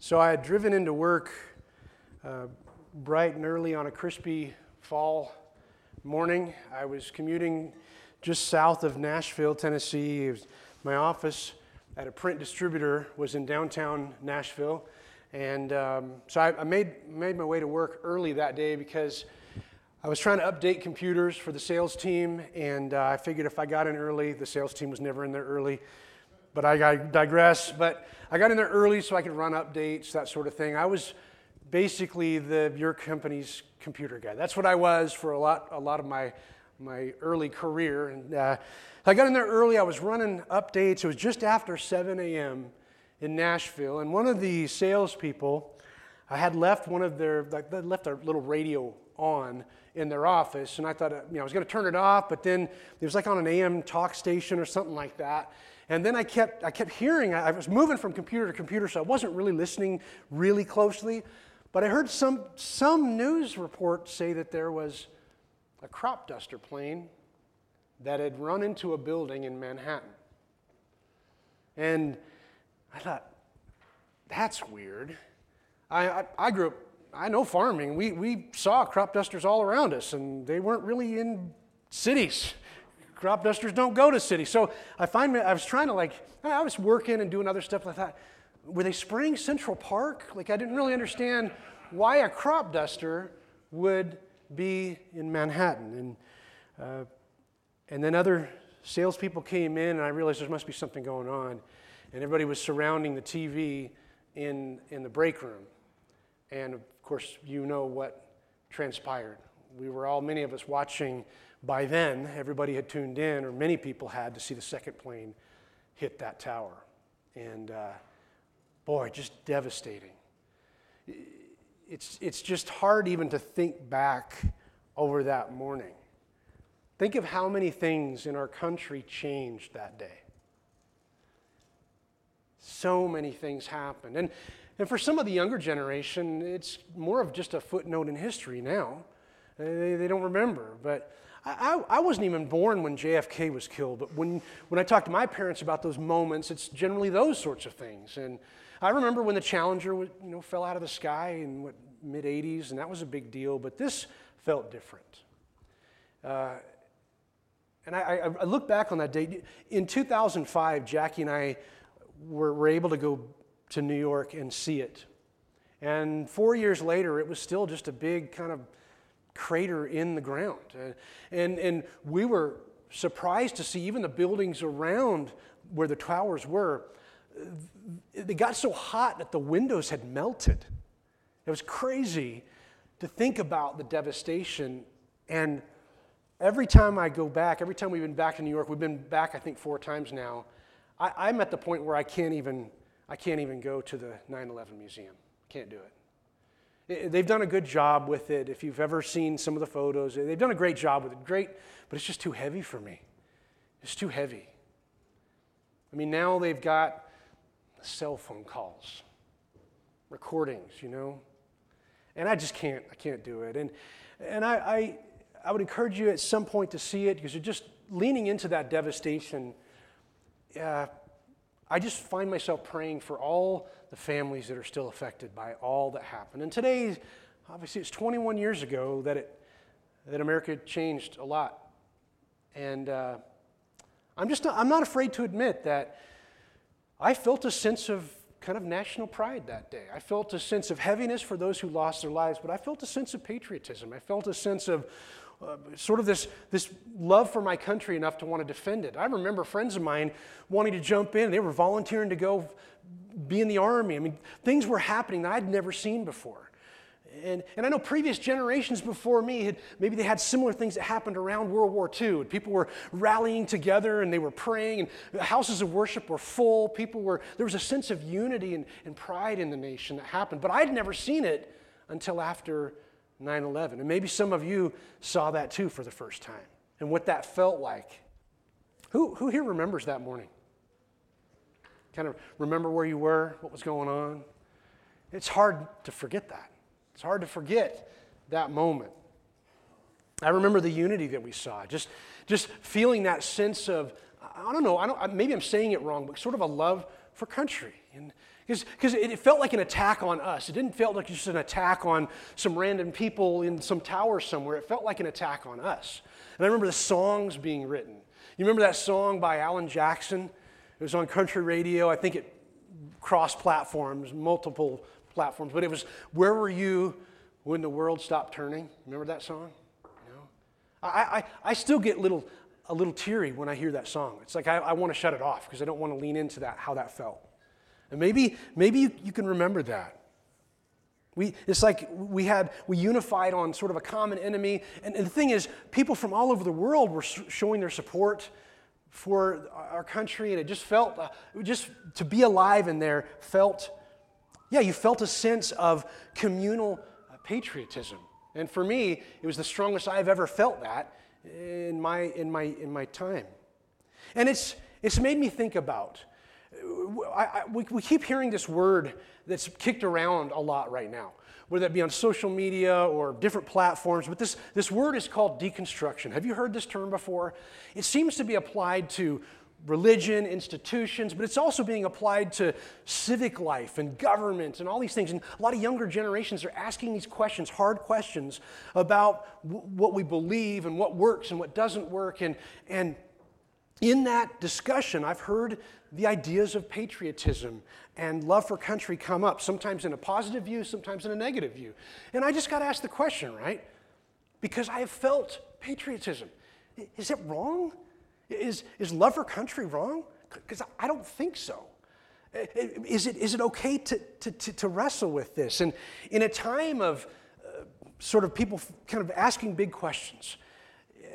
So I had driven into work uh, bright and early on a crispy fall morning. I was commuting just south of Nashville, Tennessee. my office at a print distributor was in downtown Nashville. And um, so I, I, made, made my way to work early that day because I was trying to update computers for the sales team. And uh, I figured if I got in early, the sales team was never in there early. But I, I digress. But I got in there early so I could run updates, that sort of thing. I was basically the your company's computer guy. That's what I was for a lot a lot of my my early career. And uh, I got in there early. I was running updates. It was just after 7 a.m. in Nashville, and one of the salespeople, I had left one of their like, they left a little radio on in their office, and I thought you know I was going to turn it off, but then it was like on an AM talk station or something like that. And then I kept, I kept hearing, I was moving from computer to computer, so I wasn't really listening really closely. But I heard some, some news report say that there was a crop duster plane that had run into a building in Manhattan. And I thought, that's weird. I, I, I, grew up, I know farming. We, we saw crop dusters all around us, and they weren't really in cities crop dusters don't go to cities. So I find I was trying to like, I was working and doing other stuff like that. Were they spraying Central Park? Like I didn't really understand why a crop duster would be in Manhattan. And, uh, and then other salespeople came in, and I realized there must be something going on. And everybody was surrounding the TV in, in the break room. And of course, you know what transpired. We were all, many of us, watching by then, everybody had tuned in, or many people had, to see the second plane hit that tower. And uh, boy, just devastating. It's, it's just hard even to think back over that morning. Think of how many things in our country changed that day. So many things happened. And, and for some of the younger generation, it's more of just a footnote in history now. They, they don't remember. But I, I, wasn't even born when JFK was killed, but when, when I talk to my parents about those moments, it's generally those sorts of things. And I remember when the Challenger you know, fell out of the sky in what, mid 80s, and that was a big deal, but this felt different. Uh, and I, I, look back on that day. In 2005, Jackie and I were, were able to go to New York and see it. And four years later, it was still just a big kind of crater in the ground. Uh, and, and we were surprised to see even the buildings around where the towers were, they got so hot that the windows had melted. It was crazy to think about the devastation. And every time I go back, every time we've been back to New York, we've been back, I think, four times now. I, am at the point where I can't even, I can't even go to the 9 11 museum. Can't do it. They've done a good job with it. If you've ever seen some of the photos, they've done a great job with it. Great, but it's just too heavy for me. It's too heavy. I mean, now they've got cell phone calls, recordings, you know, and I just can't. I can't do it. And and I I, I would encourage you at some point to see it because you're just leaning into that devastation. Uh, I just find myself praying for all the families that are still affected by all that happened. And today, obviously, it's 21 years ago that, it, that America changed a lot. And uh, I'm just not, I'm not afraid to admit that I felt a sense of kind of national pride that day. I felt a sense of heaviness for those who lost their lives, but I felt a sense of patriotism. I felt a sense of uh, sort of this, this love for my country enough to want to defend it. I remember friends of mine wanting to jump in. They were volunteering to go be in the army. I mean, things were happening that I'd never seen before. And, and I know previous generations before me had maybe they had similar things that happened around World War II. People were rallying together and they were praying, and houses of worship were full. People were, there was a sense of unity and, and pride in the nation that happened. But I'd never seen it until after 9 11. And maybe some of you saw that too for the first time and what that felt like. Who, who here remembers that morning? Kind of remember where you were, what was going on? It's hard to forget that. It's hard to forget that moment. I remember the unity that we saw, just, just feeling that sense of, I don't know, I don't, maybe I'm saying it wrong, but sort of a love for country. And Because it felt like an attack on us. It didn't feel like just an attack on some random people in some tower somewhere. It felt like an attack on us. And I remember the songs being written. You remember that song by Alan Jackson? It was on country radio. I think it crossed platforms, multiple platforms, but it was Where Were You When the World Stopped Turning? Remember that song? Know? I, I, I still get little, a little teary when I hear that song. It's like I, I want to shut it off because I don't want to lean into that, how that felt. And maybe, maybe you, you can remember that. We, it's like we had we unified on sort of a common enemy. And, and, the thing is people from all over the world were showing their support for our country. And it just felt uh, just to be alive in there felt yeah you felt a sense of communal uh, patriotism. And for me it was the strongest i've ever felt that in my in my in my time. And it's it's made me think about I, I, we, we keep hearing this word that's kicked around a lot right now, whether that be on social media or different platforms. But this, this word is called deconstruction. Have you heard this term before? It seems to be applied to religion, institutions, but it's also being applied to civic life and government and all these things. And a lot of younger generations are asking these questions, hard questions, about w- what we believe and what works and what doesn't work. And, and in that discussion, I've heard the ideas of patriotism and love for country come up, sometimes in a positive view, sometimes in a negative view. And I just got to ask the question, right? Because I have felt patriotism. Is it wrong? Is, is love for country wrong? Because I don't think so. Is it, is it okay to, to, to, wrestle with this? And in a time of uh, sort of people kind of asking big questions,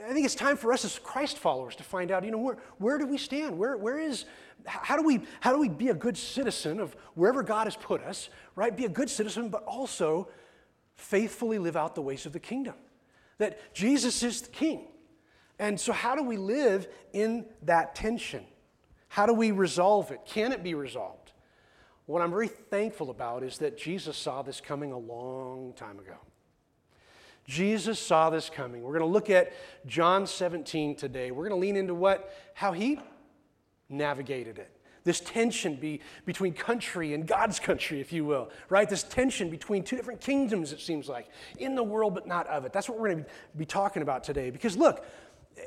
I think it's time for us as Christ followers to find out, you know, where, where do we stand? Where, where is, how do, we, how do we be a good citizen of wherever God has put us, right? Be a good citizen, but also faithfully live out the ways of the kingdom. That Jesus is the king. And so, how do we live in that tension? How do we resolve it? Can it be resolved? What I'm very thankful about is that Jesus saw this coming a long time ago. Jesus saw this coming. We're going to look at John 17 today. We're going to lean into what how he navigated it. This tension be, between country and God's country, if you will, right? This tension between two different kingdoms, it seems like, in the world but not of it. That's what we're going to be talking about today. Because look,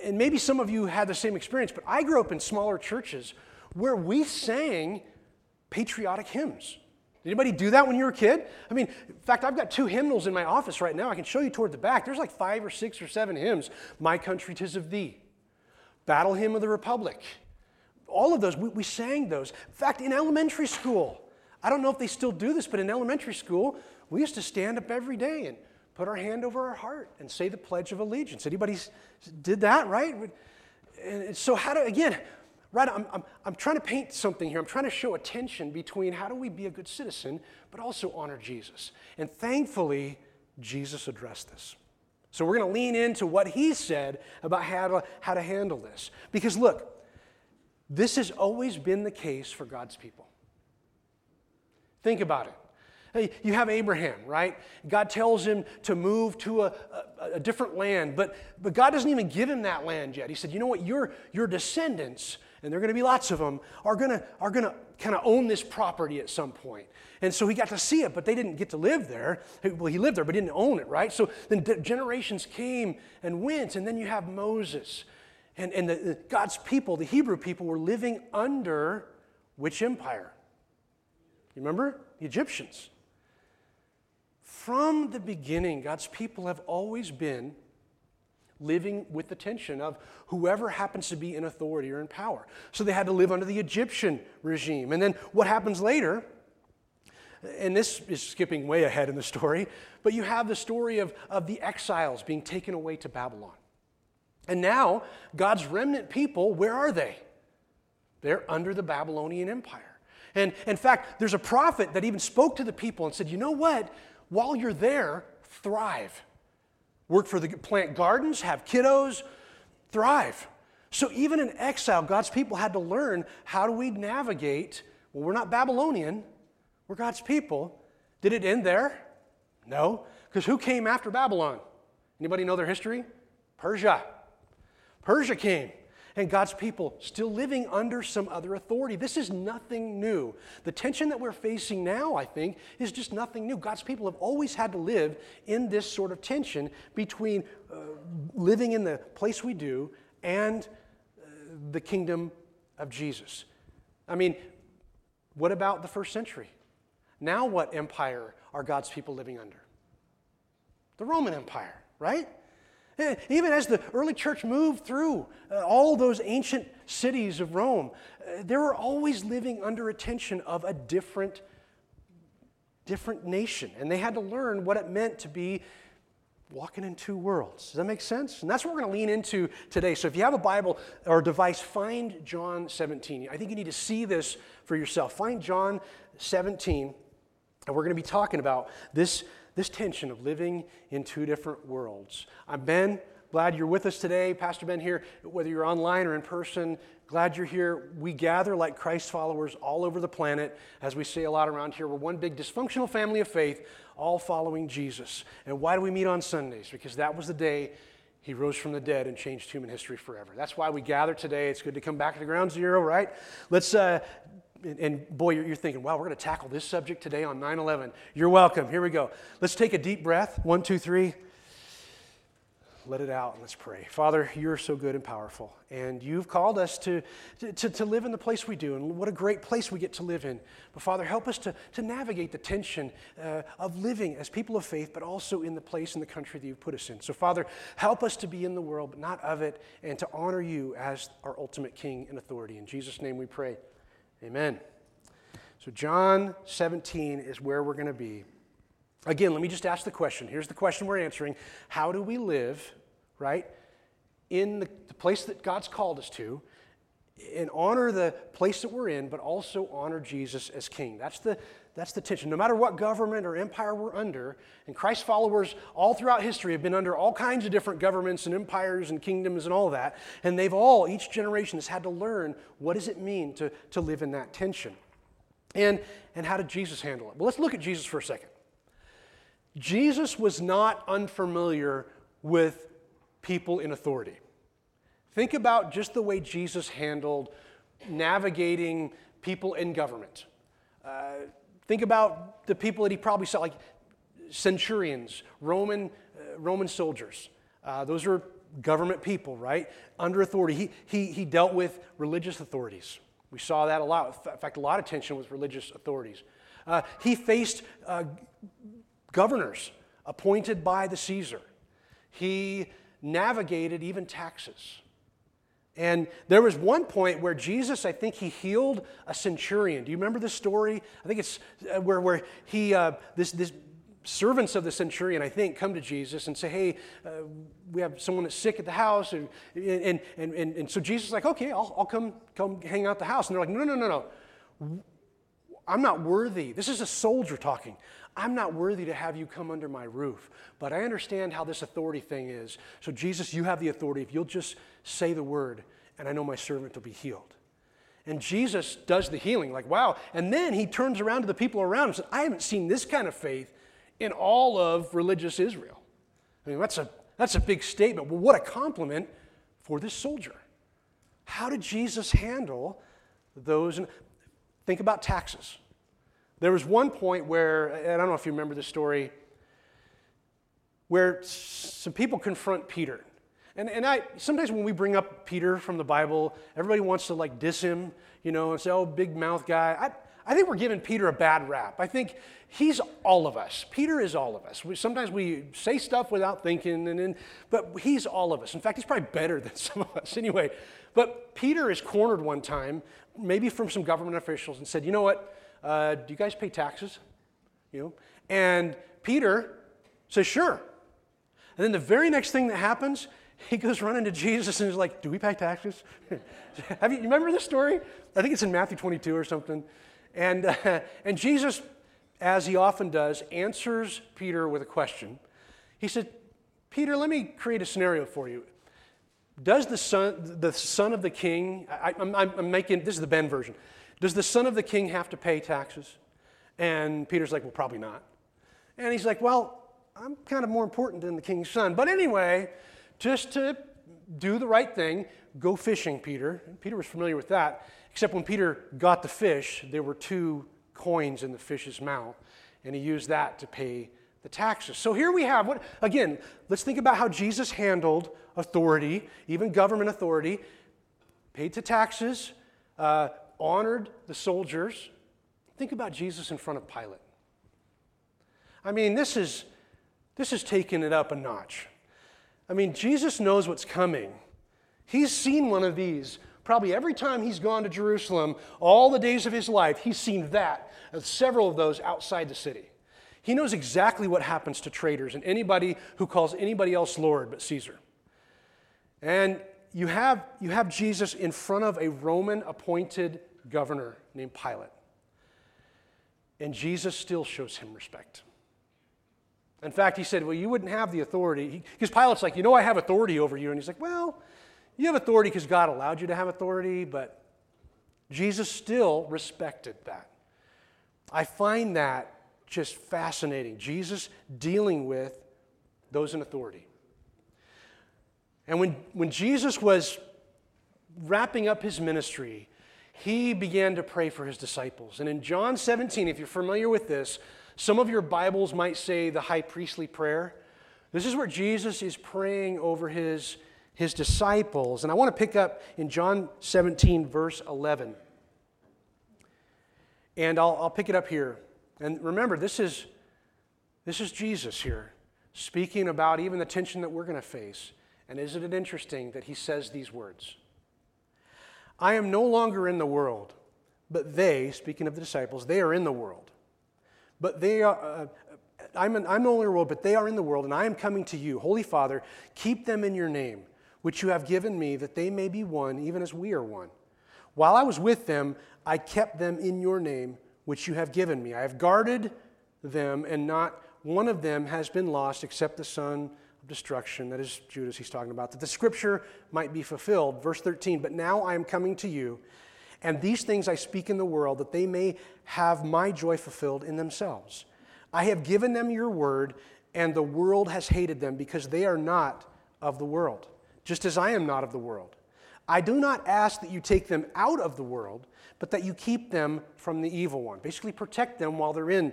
and maybe some of you had the same experience, but I grew up in smaller churches where we sang patriotic hymns. Anybody do that when you were a kid? I mean, in fact, I've got two hymnals in my office right now. I can show you toward the back. There's like five or six or seven hymns. My country, tis of thee. Battle hymn of the Republic all of those, we, we sang those. In fact, in elementary school, I don't know if they still do this, but in elementary school, we used to stand up every day and put our hand over our heart and say the Pledge of Allegiance. Anybody did that, right? And so, how to, again, right, I'm, I'm, I'm trying to paint something here. I'm trying to show a tension between how do we be a good citizen, but also honor Jesus. And thankfully, Jesus addressed this. So, we're going to lean into what he said about how to, how to handle this. Because, look, this has always been the case for God's people. Think about it. You have Abraham, right? God tells him to move to a, a, a, different land, but, but God doesn't even give him that land yet. He said, You know what? Your, your descendants, and there are going to be lots of them, are going to, are going to kind of own this property at some point. And so he got to see it, but they didn't get to live there. Well, he lived there, but didn't own it, right? So then generations came and went, and then you have Moses and, and the, the, God's people, the Hebrew people, were living under which empire? You remember? The Egyptians. From the beginning, God's people have always been living with the tension of whoever happens to be in authority or in power. So they had to live under the Egyptian regime. And then what happens later, and this is skipping way ahead in the story, but you have the story of, of the exiles being taken away to Babylon. And now, God's remnant people, where are they? They're under the Babylonian Empire. And in fact, there's a prophet that even spoke to the people and said, you know what? While you're there, thrive. Work for the plant gardens, have kiddos, thrive. So even in exile, God's people had to learn how do we navigate. Well, we're not Babylonian, we're God's people. Did it end there? No, because who came after Babylon? Anybody know their history? Persia. Persia came. And God's people still living under some other authority. This is nothing new. The tension that we're facing now, I think, is just nothing new. God's people have always had to live in this sort of tension between uh, living in the place we do and uh, the kingdom of Jesus. I mean, what about the first century? Now, what empire are God's people living under? The Roman Empire, right? Eh, even as the early church moved through uh, all those ancient cities of Rome, uh, they were always living under a tension of a different, different nation. And they had to learn what it meant to be walking in two worlds. Does that make sense? And that's what we're going to lean into today. So if you have a Bible or a device, find John 17. I think you need to see this for yourself. Find John 17, and we're going to be talking about this this tension of living in two different worlds. I'm Ben. Glad you're with us today. Pastor Ben here, whether you're online or in person. Glad you're here. We gather like Christ followers all over the planet. As we say a lot around here, we're one big dysfunctional family of faith, all following Jesus. And why do we meet on Sundays? Because that was the day he rose from the dead and changed human history forever. That's why we gather today. It's good to come back to ground zero, right? Let's uh, and, and boy, you're, you're, thinking, wow, we're going to tackle this subject today on 9 11. You're welcome. Here we go. Let's take a deep breath. One, two, three. Let it out and let's pray. Father, you're so good and powerful, and you've called us to, to, to live in the place we do, and what a great place we get to live in. But Father, help us to, to navigate the tension uh, of living as people of faith, but also in the place in the country that you've put us in. So, Father, help us to be in the world, but not of it, and to honor you as our ultimate King and authority. In Jesus' name we pray. Amen. So, John 17 is where we're going to be. Again, let me just ask the question. Here's the question we're answering How do we live, right, in the, the place that God's called us to, and honor the place that we're in, but also honor Jesus as King? That's the, that's the tension. No matter what government or empire we're under, and Christ followers all throughout history have been under all kinds of different governments and empires and kingdoms and all that, and they've all, each generation has had to learn what does it mean to, to live in that tension. And, and how did Jesus handle it? Well, let's look at Jesus for a second. Jesus was not unfamiliar with people in authority. Think about just the way Jesus handled navigating people in government. Uh, Think about the people that he probably saw, like centurions, Roman, uh, Roman soldiers. Uh, those are government people, right? Under authority. He, he, he dealt with religious authorities. We saw that a lot. In fact, a lot of tension with religious authorities. Uh, he faced uh, governors appointed by the Caesar. He navigated even taxes. And there was one point where Jesus, I think he healed a centurion. Do you remember this story? I think it's uh, where, where he, uh, this, this servants of the centurion, I think, come to Jesus and say, hey, uh, we have someone that's sick at the house. And, and, and, and, and so Jesus is like, okay, I'll, I'll come, come hang out the house. And they're like, no, no, no, no. I'm not worthy. This is a soldier talking. I'm not worthy to have you come under my roof, but I understand how this authority thing is. So, Jesus, you have the authority. If you'll just say the word, and I know my servant will be healed. And Jesus does the healing, like, wow. And then he turns around to the people around him and says, I haven't seen this kind of faith in all of religious Israel. I mean, that's a, that's a big statement. Well, what a compliment for this soldier. How did Jesus handle those? Think about taxes. There was one point where, and I don't know if you remember the story, where some people confront Peter. And, and I, sometimes when we bring up Peter from the Bible, everybody wants to like diss him, you know, and say, oh, big mouth guy. I, I think we're giving Peter a bad rap. I think he's all of us. Peter is all of us. We, sometimes we say stuff without thinking, and, and, but he's all of us. In fact, he's probably better than some of us. Anyway, but Peter is cornered one time, maybe from some government officials, and said, you know what? Uh, do you guys pay taxes? You know? And Peter says, sure. And then the very next thing that happens, he goes running to Jesus and is like, do we pay taxes? Have you, you remember this story? I think it's in Matthew 22 or something. And, uh, and Jesus, as he often does, answers Peter with a question. He said, Peter, let me create a scenario for you. Does the son, the son of the king, I, am making, this is the Ben version. Does the son of the king have to pay taxes? And Peter's like, Well, probably not. And he's like, Well, I'm kind of more important than the king's son. But anyway, just to do the right thing, go fishing, Peter. And Peter was familiar with that, except when Peter got the fish, there were two coins in the fish's mouth, and he used that to pay the taxes. So here we have what, again, let's think about how Jesus handled authority, even government authority, paid to taxes, uh, honored the soldiers. Think about Jesus in front of Pilate. I mean, this is, this is taking it up a notch. I mean, Jesus knows what's coming. He's seen one of these probably every time he's gone to Jerusalem, all the days of his life, he's seen that, uh, several of those outside the city. He knows exactly what happens to traitors and anybody who calls anybody else Lord but Caesar. And you have, you have Jesus in front of a Roman appointed governor named Pilate. And Jesus still shows him respect. In fact, he said, Well, you wouldn't have the authority. Because Pilate's like, You know, I have authority over you. And he's like, Well, you have authority because God allowed you to have authority, but Jesus still respected that. I find that just fascinating. Jesus dealing with those in authority. And when, when Jesus was wrapping up his ministry, he began to pray for his disciples. And in John 17, if you're familiar with this, some of your Bibles might say the high priestly prayer. This is where Jesus is praying over his, his disciples. And I want to pick up in John 17, verse 11. And I'll, I'll pick it up here. And remember, this is, this is Jesus here speaking about even the tension that we're going to face. And isn't it interesting that he says these words? I am no longer in the world, but they, speaking of the disciples, they are in the world. But they are, uh, I'm, in, I'm no longer in the world, but they are in the world, and I am coming to you. Holy Father, keep them in your name, which you have given me, that they may be one, even as we are one. While I was with them, I kept them in your name, which you have given me. I have guarded them, and not one of them has been lost except the son destruction. That is Judas he's talking about, that the scripture might be fulfilled. Verse 13, but now I am coming to you and these things I speak in the world, that they may have my joy fulfilled in themselves. I have given them your word, and the world has hated them because they are not of the world, just as I am not of the world. I do not ask that you take them out of the world, but that you keep them from the evil one. Basically, protect them while they're in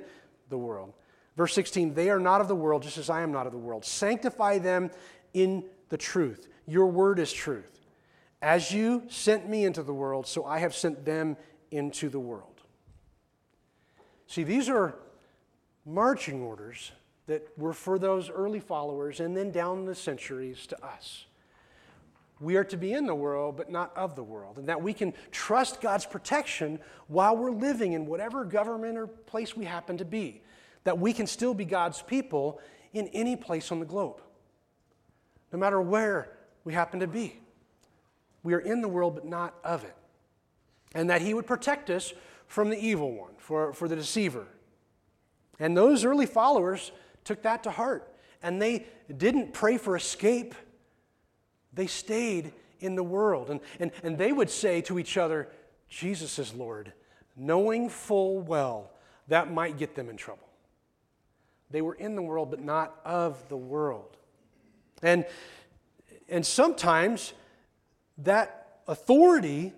the world. Verse 16, they are not of the world, just as I am not of the world. Sanctify them in the truth. Your word is truth. As you sent me into the world, so I have sent them into the world. See, these are marching orders that were for those early followers and then down the centuries to us. We are to be in the world, but not of the world, and that we can trust God's protection while we're living in whatever government or place we happen to be. That we can still be God's people in any place on the globe, no matter where we happen to be. We are in the world, but not of it. And that he would protect us from the evil one, for, for the deceiver. And those early followers took that to heart. And they didn't pray for escape, they stayed in the world. And, and, and they would say to each other, Jesus is Lord, knowing full well that might get them in trouble. They were in the world, but not of the world. And, and sometimes that authority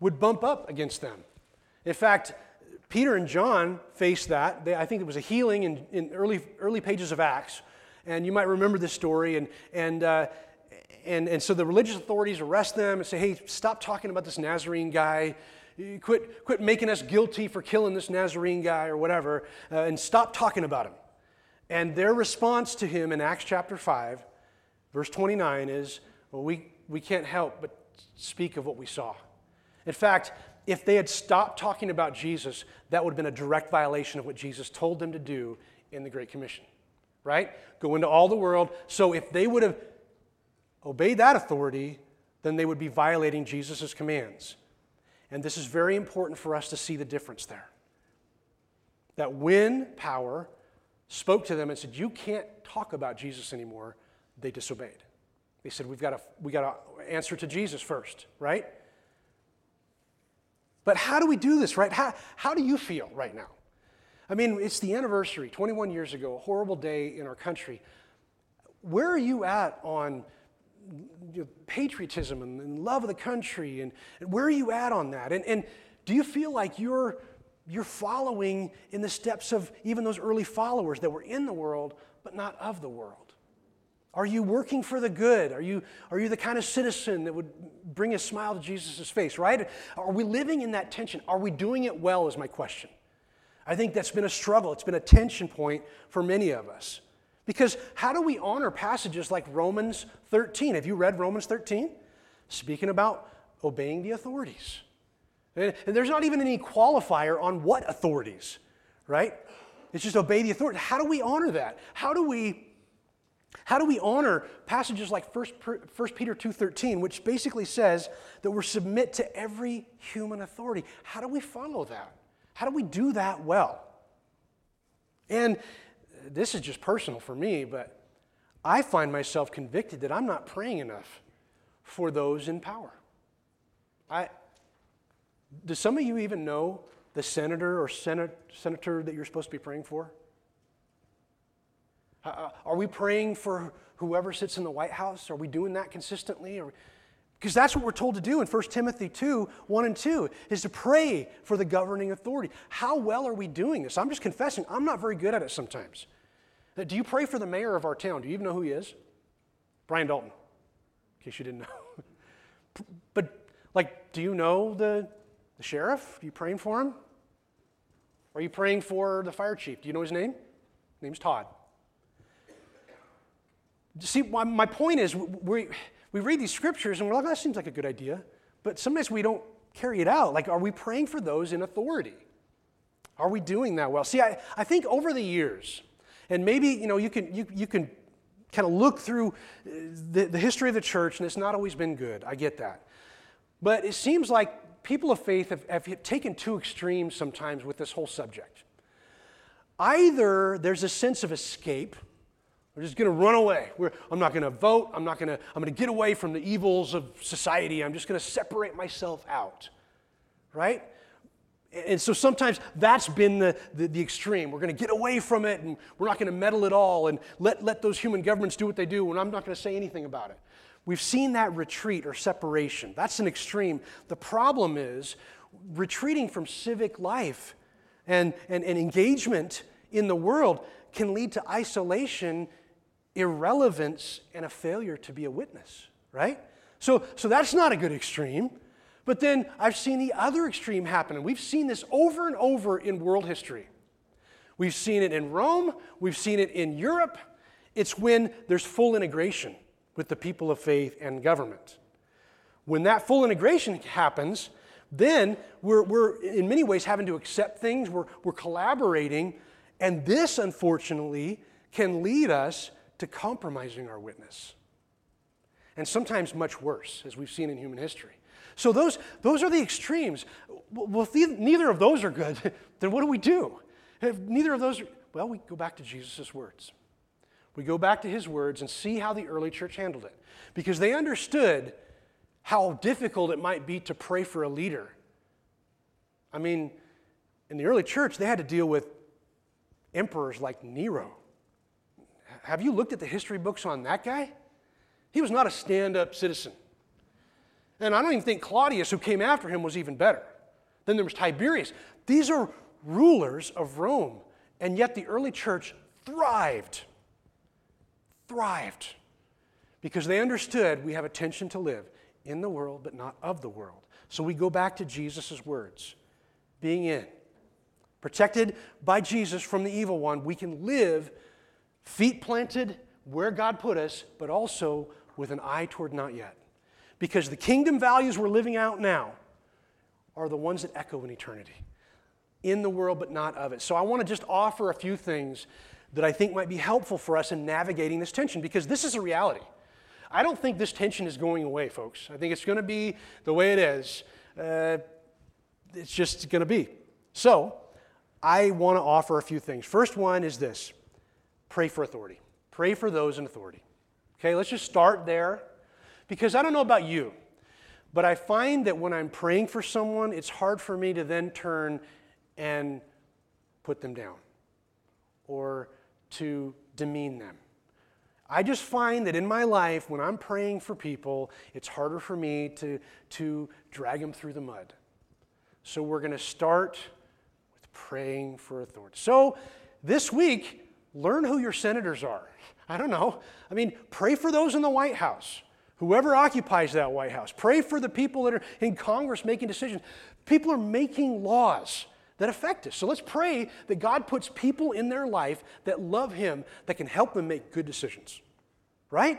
would bump up against them. In fact, Peter and John faced that. They, I think it was a healing in, in early, early pages of Acts. And you might remember this story. And, and, uh, and, and so the religious authorities arrest them and say, hey, stop talking about this Nazarene guy. Quit, quit making us guilty for killing this Nazarene guy or whatever. Uh, and stop talking about him. And their response to him in Acts chapter 5, verse 29 is, well, we, we can't help but speak of what we saw. In fact, if they had stopped talking about Jesus, that would have been a direct violation of what Jesus told them to do in the Great Commission, right? Go into all the world. So if they would have obeyed that authority, then they would be violating Jesus' commands. And this is very important for us to see the difference there. That when power spoke to them and said, You can't talk about Jesus anymore, they disobeyed. They said, We've got to, we got to answer to Jesus first, right? But how do we do this, right? How, how do you feel right now? I mean, it's the anniversary, 21 years ago, a horrible day in our country. Where are you at on you know, patriotism and, and, love of the country, and, and, where are you at on that? And, and do you feel like you're, you're following in the steps of even those early followers that were in the world, but not of the world? Are you working for the good? Are you, are you the kind of citizen that would bring a smile to Jesus' face, right? Are we living in that tension? Are we doing it well, is my question. I think that's been a struggle. It's been a tension point for many of us. Because how do we honor passages like Romans 13? Have you read Romans 13? Speaking about obeying the authorities. And there's not even any qualifier on what authorities, right? It's just obey the authority. How do we honor that? How do we how do we honor passages like 1 Peter 2:13 which basically says that we're submit to every human authority? How do we follow that? How do we do that well? And this is just personal for me, but I find myself convicted that I'm not praying enough for those in power. I, do some of you even know the senator or senate, senator that you're supposed to be praying for? Uh, uh, are we praying for whoever sits in the White House? Are we doing that consistently? Because that's what we're told to do in 1 Timothy 2 1 and 2 is to pray for the governing authority. How well are we doing this? I'm just confessing, I'm not very good at it sometimes. Uh, do you pray for the mayor of our town? Do you even know who he is? Brian Dalton, in case you didn't know. but, like, do you know the, the sheriff? Are you praying for him? Are you praying for the fire chief? Do you know his name? His name's Todd. See, my point is, we, we read these scriptures and we're like, that seems like a good idea. But sometimes we don't carry it out. Like, are we praying for those in authority? Are we doing that well? See, I, I think over the years, and maybe, you know, you can, you, you can kind of look through uh, the, the history of the church, and it's not always been good. I get that. But it seems like people of faith have, have taken two extremes sometimes with this whole subject. Either there's a sense of escape, we're just going to run away. We're, I'm not going to vote. I'm not going to, I'm going to get away from the evils of society. I'm just going to separate myself out. Right? And so sometimes that's been the, the, the extreme. We're going to get away from it and we're not going to meddle at all and let, let those human governments do what they do and I'm not going to say anything about it. We've seen that retreat or separation. That's an extreme. The problem is retreating from civic life and, and, and engagement in the world can lead to isolation irrelevance and a failure to be a witness, right? So, so that's not a good extreme. But then I've seen the other extreme happen, and we've seen this over and over in world history. We've seen it in Rome, we've seen it in Europe. It's when there's full integration with the people of faith and government. When that full integration happens, then we're, we're in many ways having to accept things, we're, we're collaborating, and this, unfortunately, can lead us to compromising our witness. And sometimes much worse, as we've seen in human history. So those, those are the extremes. Well, if neither of those are good, then what do we do? If neither of those, are, well, we go back to Jesus' words. We go back to his words and see how the early church handled it. Because they understood how difficult it might be to pray for a leader. I mean, in the early church, they had to deal with emperors like Nero have you looked at the history books on that guy? He was not a stand up citizen. And I don't even think Claudius, who came after him, was even better. Then there was Tiberius. These are rulers of Rome, and yet the early church thrived. Thrived. Because they understood we have a tension to live in the world, but not of the world. So we go back to Jesus' words being in. Protected by Jesus from the evil one, we can live feet planted where God put us, but also with an eye toward not yet. Because the kingdom values we're living out now are the ones that echo in eternity in the world, but not of it. So I want to just offer a few things that I think might be helpful for us in navigating this tension because this is a reality. I don't think this tension is going away, folks. I think it's going to be the way it is. Uh, it's just going to be. So I want to offer a few things. First one is this pray for authority. Pray for those in authority. Okay, let's just start there because I don't know about you, but I find that when I'm praying for someone, it's hard for me to then turn and put them down or to demean them. I just find that in my life, when I'm praying for people, it's harder for me to, to drag them through the mud. So we're going to start with praying for authority. So this week, learn who your senators are. I don't know. I mean, pray for those in the White House, whoever occupies that White House. Pray for the people that are in Congress making decisions. People are making laws that affect us. So let's pray that God puts people in their life that love Him that can help them make good decisions. Right?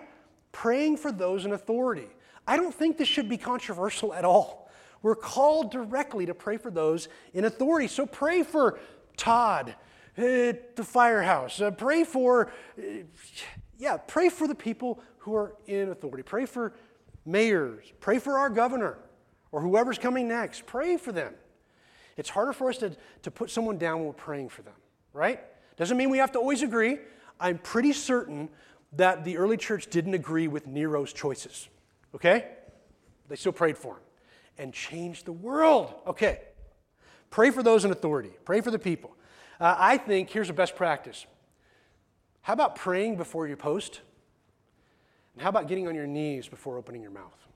Praying for those in authority. I don't think this should be controversial at all. We're called directly to pray for those in authority. So pray for Todd at the firehouse. Uh, pray for, uh, yeah, pray for the people who are in authority. Pray for mayors. Pray for our governor or whoever's coming next. Pray for them. It's harder for us to, to put someone down when we're praying for them, right? Doesn't mean we have to always agree. I'm pretty certain that the early church didn't agree with Nero's choices, okay? They still prayed for him and changed the world, okay? Pray for those in authority, pray for the people. Uh, I think here's a best practice. How about praying before you post? And how about getting on your knees before opening your mouth?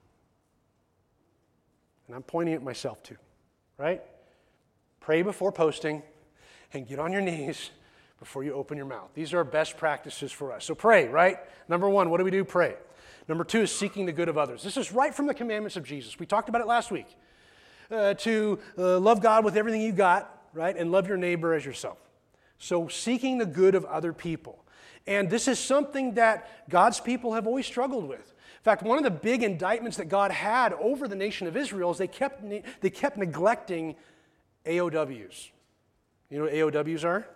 And I'm pointing at myself too, right? Pray before posting and get on your knees before you open your mouth. These are best practices for us. So pray, right? Number one, what do we do? Pray. Number two is seeking the good of others. This is right from the commandments of Jesus. We talked about it last week. Uh, to uh, love God with everything you got, right? And love your neighbor as yourself. So seeking the good of other people. And this is something that God's people have always struggled with. In fact, one of the big indictments that God had over the nation of Israel is they kept, they kept neglecting AOWs. You know what AOWs are?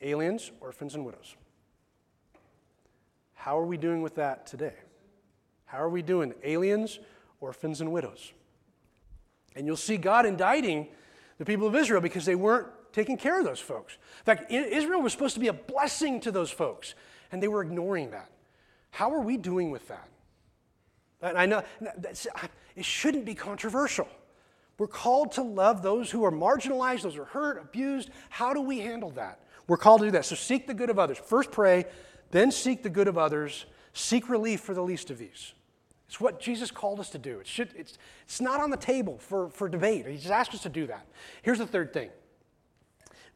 Aliens, orphans, and widows. How are we doing with that today? How are we doing? Aliens, orphans, and widows. And you'll see God indicting the people of Israel because they weren't taking care of those folks. In fact, Israel was supposed to be a blessing to those folks, and they were ignoring that. How are we doing with that? And I know it shouldn't be controversial. We're called to love those who are marginalized, those who are hurt, abused. How do we handle that? We're called to do that. So seek the good of others. First pray, then seek the good of others. Seek relief for the least of these. It's what Jesus called us to do. It should, it's, it's not on the table for, for debate. He just asked us to do that. Here's the third thing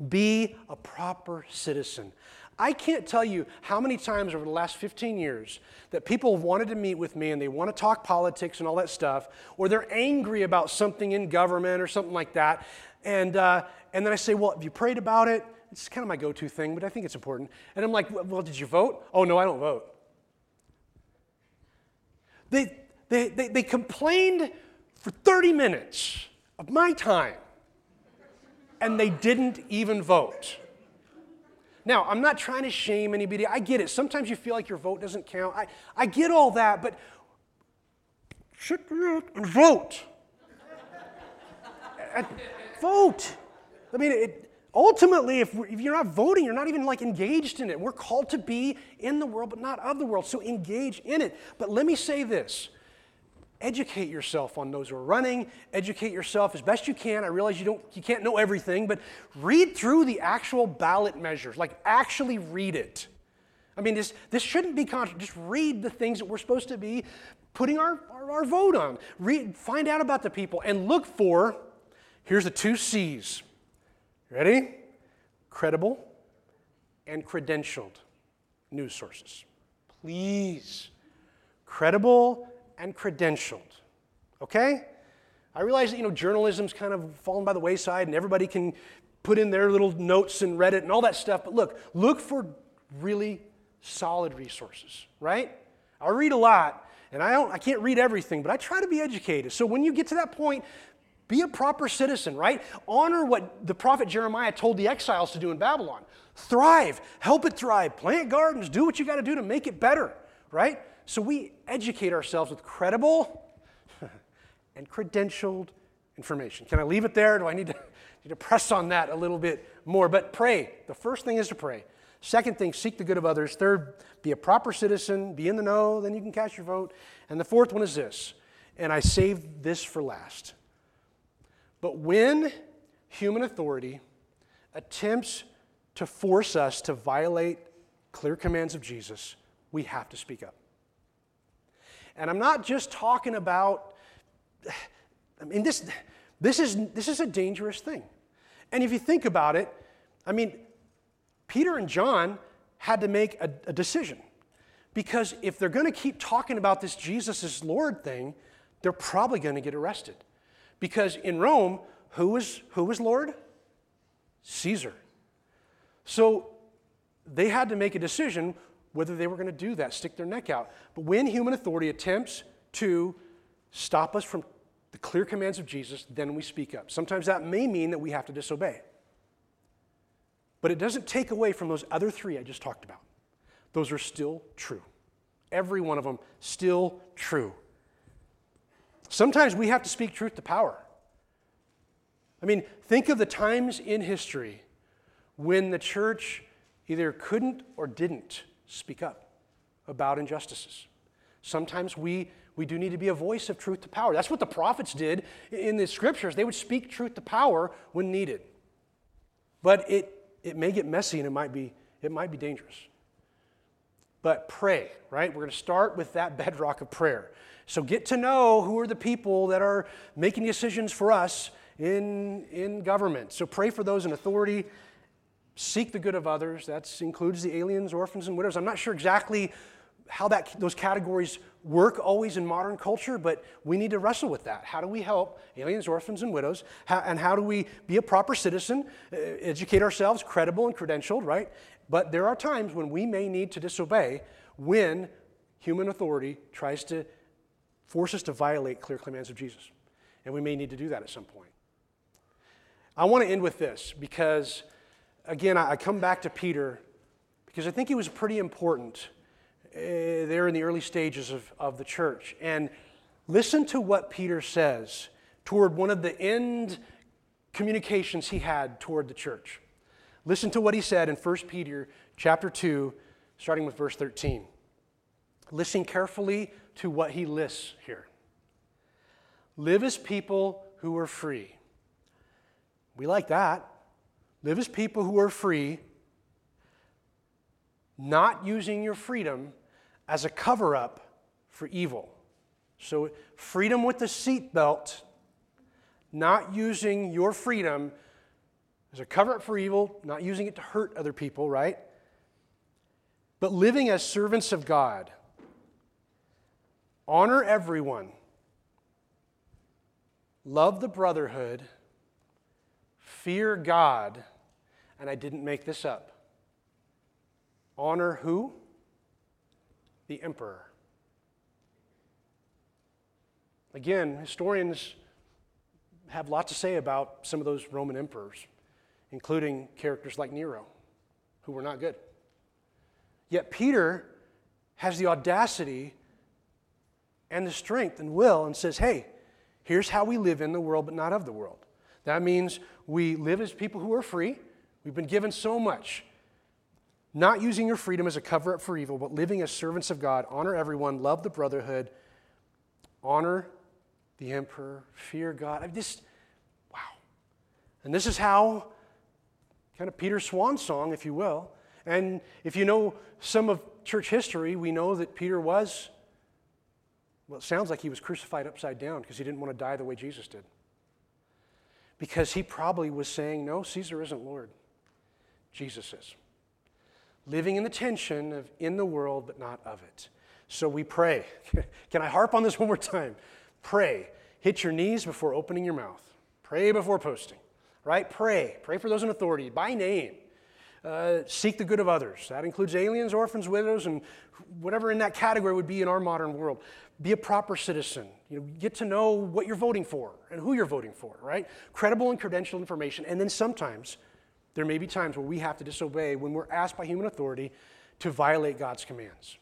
be a proper citizen. I can't tell you how many times over the last 15 years that people wanted to meet with me and they want to talk politics and all that stuff, or they're angry about something in government or something like that. And, uh, and then I say, Well, have you prayed about it? It's kind of my go to thing, but I think it's important. And I'm like, Well, did you vote? Oh, no, I don't vote. They, they, they, they complained for 30 minutes of my time, and they didn't even vote. Now, I'm not trying to shame anybody. I get it. Sometimes you feel like your vote doesn't count. I, I get all that, but sit and vote. vote. I mean, it, ultimately, if, if you're not voting, you're not even like engaged in it. We're called to be in the world, but not of the world. So engage in it. But let me say this educate yourself on those who are running. Educate yourself as best you can. I realize you don't you can't know everything but read through the actual ballot measures. Like actually read it. I mean this, this shouldn't be contra- just read the things that we're supposed to be putting our, our, our vote on. Read find out about the people and look for here's the two c's. Ready? Credible and credentialed news sources. Please. Credible and credentialed. Okay? I realize that you know journalism's kind of fallen by the wayside and everybody can put in their little notes and Reddit and all that stuff, but look, look for really solid resources, right? I read a lot and I don't I can't read everything, but I try to be educated. So when you get to that point, be a proper citizen, right? Honor what the prophet Jeremiah told the exiles to do in Babylon. Thrive, help it thrive, plant gardens, do what you got to do to make it better, right? So we educate ourselves with credible and credentialed information. Can I leave it there? Do I need to, need to press on that a little bit more? But pray. The first thing is to pray. Second thing, seek the good of others. Third, be a proper citizen, be in the know, then you can cast your vote. And the fourth one is this, and I saved this for last. But when human authority attempts to force us to violate clear commands of Jesus, we have to speak up. And I'm not just talking about, I mean, this, this, is, this is a dangerous thing. And if you think about it, I mean, Peter and John had to make a, a decision. Because if they're going to keep talking about this Jesus is Lord thing, they're probably going to get arrested. Because in Rome, who was, who was Lord? Caesar. So they had to make a decision whether they were going to do that, stick their neck out. But when human authority attempts to stop us from the clear commands of Jesus, then we speak up. Sometimes that may mean that we have to disobey. But it doesn't take away from those other three I just talked about. Those are still true. Every one of them still true. Sometimes we have to speak truth to power. I mean, think of the times in history when the church either couldn't or didn't speak up about injustices. Sometimes we, we do need to be a voice of truth to power. That's what the prophets did in the scriptures. They would speak truth to power when needed. But it, it may get messy and it might be, it might be dangerous. But pray, right? We're going to start with that bedrock of prayer. So get to know who are the people that are making decisions for us in, in government. So pray for those in authority seek the good of others. That includes the aliens, orphans, and widows. I'm not sure exactly how that, those categories work always in modern culture, but we need to wrestle with that. How do we help aliens, orphans, and widows? How, and how do we be a proper citizen, uh, educate ourselves, credible and credentialed, right? But there are times when we may need to disobey when human authority tries to force us to violate clear commands of Jesus. And we may need to do that at some point. I want to end with this because again, I come back to Peter because I think he was pretty important uh, there in the early stages of, of the church. And listen to what Peter says toward one of the end communications he had toward the church. Listen to what he said in 1 Peter chapter 2, starting with verse 13. Listen carefully to what he lists here. Live as people who are free. We like that. Live as people who are free, not using your freedom as a cover up for evil. So, freedom with the seatbelt, not using your freedom as a cover up for evil, not using it to hurt other people, right? But living as servants of God. Honor everyone. Love the brotherhood. Fear God and I didn't make this up. Honor who? The emperor. Again, historians have lots to say about some of those Roman emperors, including characters like Nero, who were not good. Yet Peter has the audacity and the strength and will and says, hey, here's how we live in the world, but not of the world. That means we live as people who are free, We've been given so much. Not using your freedom as a cover up for evil, but living as servants of God. Honor everyone, love the brotherhood, honor the emperor, fear God. I this, wow. And this is how, kind of Peter's swan song, if you will. And if you know some of church history, we know that Peter was, well, it sounds like he was crucified upside down because he didn't want to die the way Jesus did. Because he probably was saying, No, Caesar isn't Lord. Jesus is. Living in the tension of in the world, but not of it. So we pray. Can I harp on this one more time? Pray. Hit your knees before opening your mouth. Pray before posting, right? Pray. Pray for those in authority by name. Uh, seek the good of others. That includes aliens, orphans, widows, and whatever in that category would be in our modern world. Be a proper citizen. You know, get to know what you're voting for and who you're voting for, right? Credible and credentialed information. And then sometimes there may be times where we have to disobey when we're asked by human authority to violate God's commands.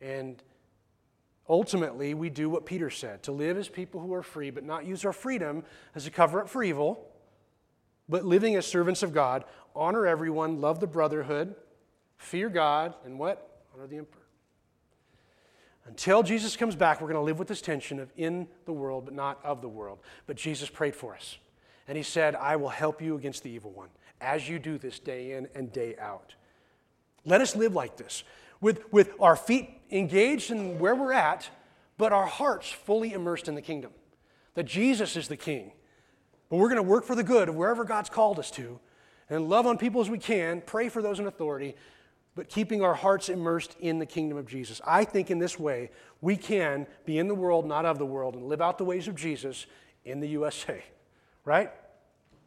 And ultimately, we do what Peter said to live as people who are free, but not use our freedom as a cover up for evil, but living as servants of God, honor everyone, love the brotherhood, fear God, and what? Honor the emperor. Until Jesus comes back, we're going to live with this tension of in the world, but not of the world. But Jesus prayed for us. And he said, I will help you against the evil one as you do this day in and day out. Let us live like this. with, with our feet engaged in where we're at, but our hearts fully immersed in the kingdom. That Jesus is the king. But we're going to work for the good of wherever God's called us to and love on people as we can, pray for those in authority, but keeping our hearts immersed in the kingdom of Jesus. I think in this way, we can be in the world, not of the world, and live out the ways of Jesus in the USA. Right?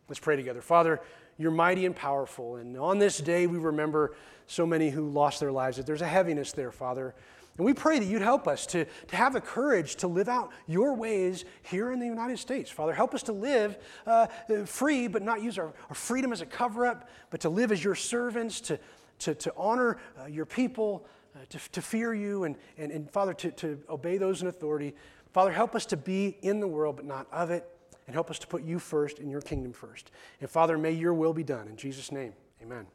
Let's pray together. Father, you're mighty and powerful. And on this day, we remember so many who lost their lives, that there's a heaviness there, Father. And we pray that you'd help us to, to have the courage to live out your ways here in the United States. Father, help us to live uh, free, but not use our, our, freedom as a cover up, but to live as your servants, to, to, to honor uh, your people, uh, to, to fear you, and, and, and Father, to, to obey those in authority. Father, help us to be in the world, but not of it, and help us to put you first and your kingdom first. And Father, may your will be done. In Jesus' name, amen.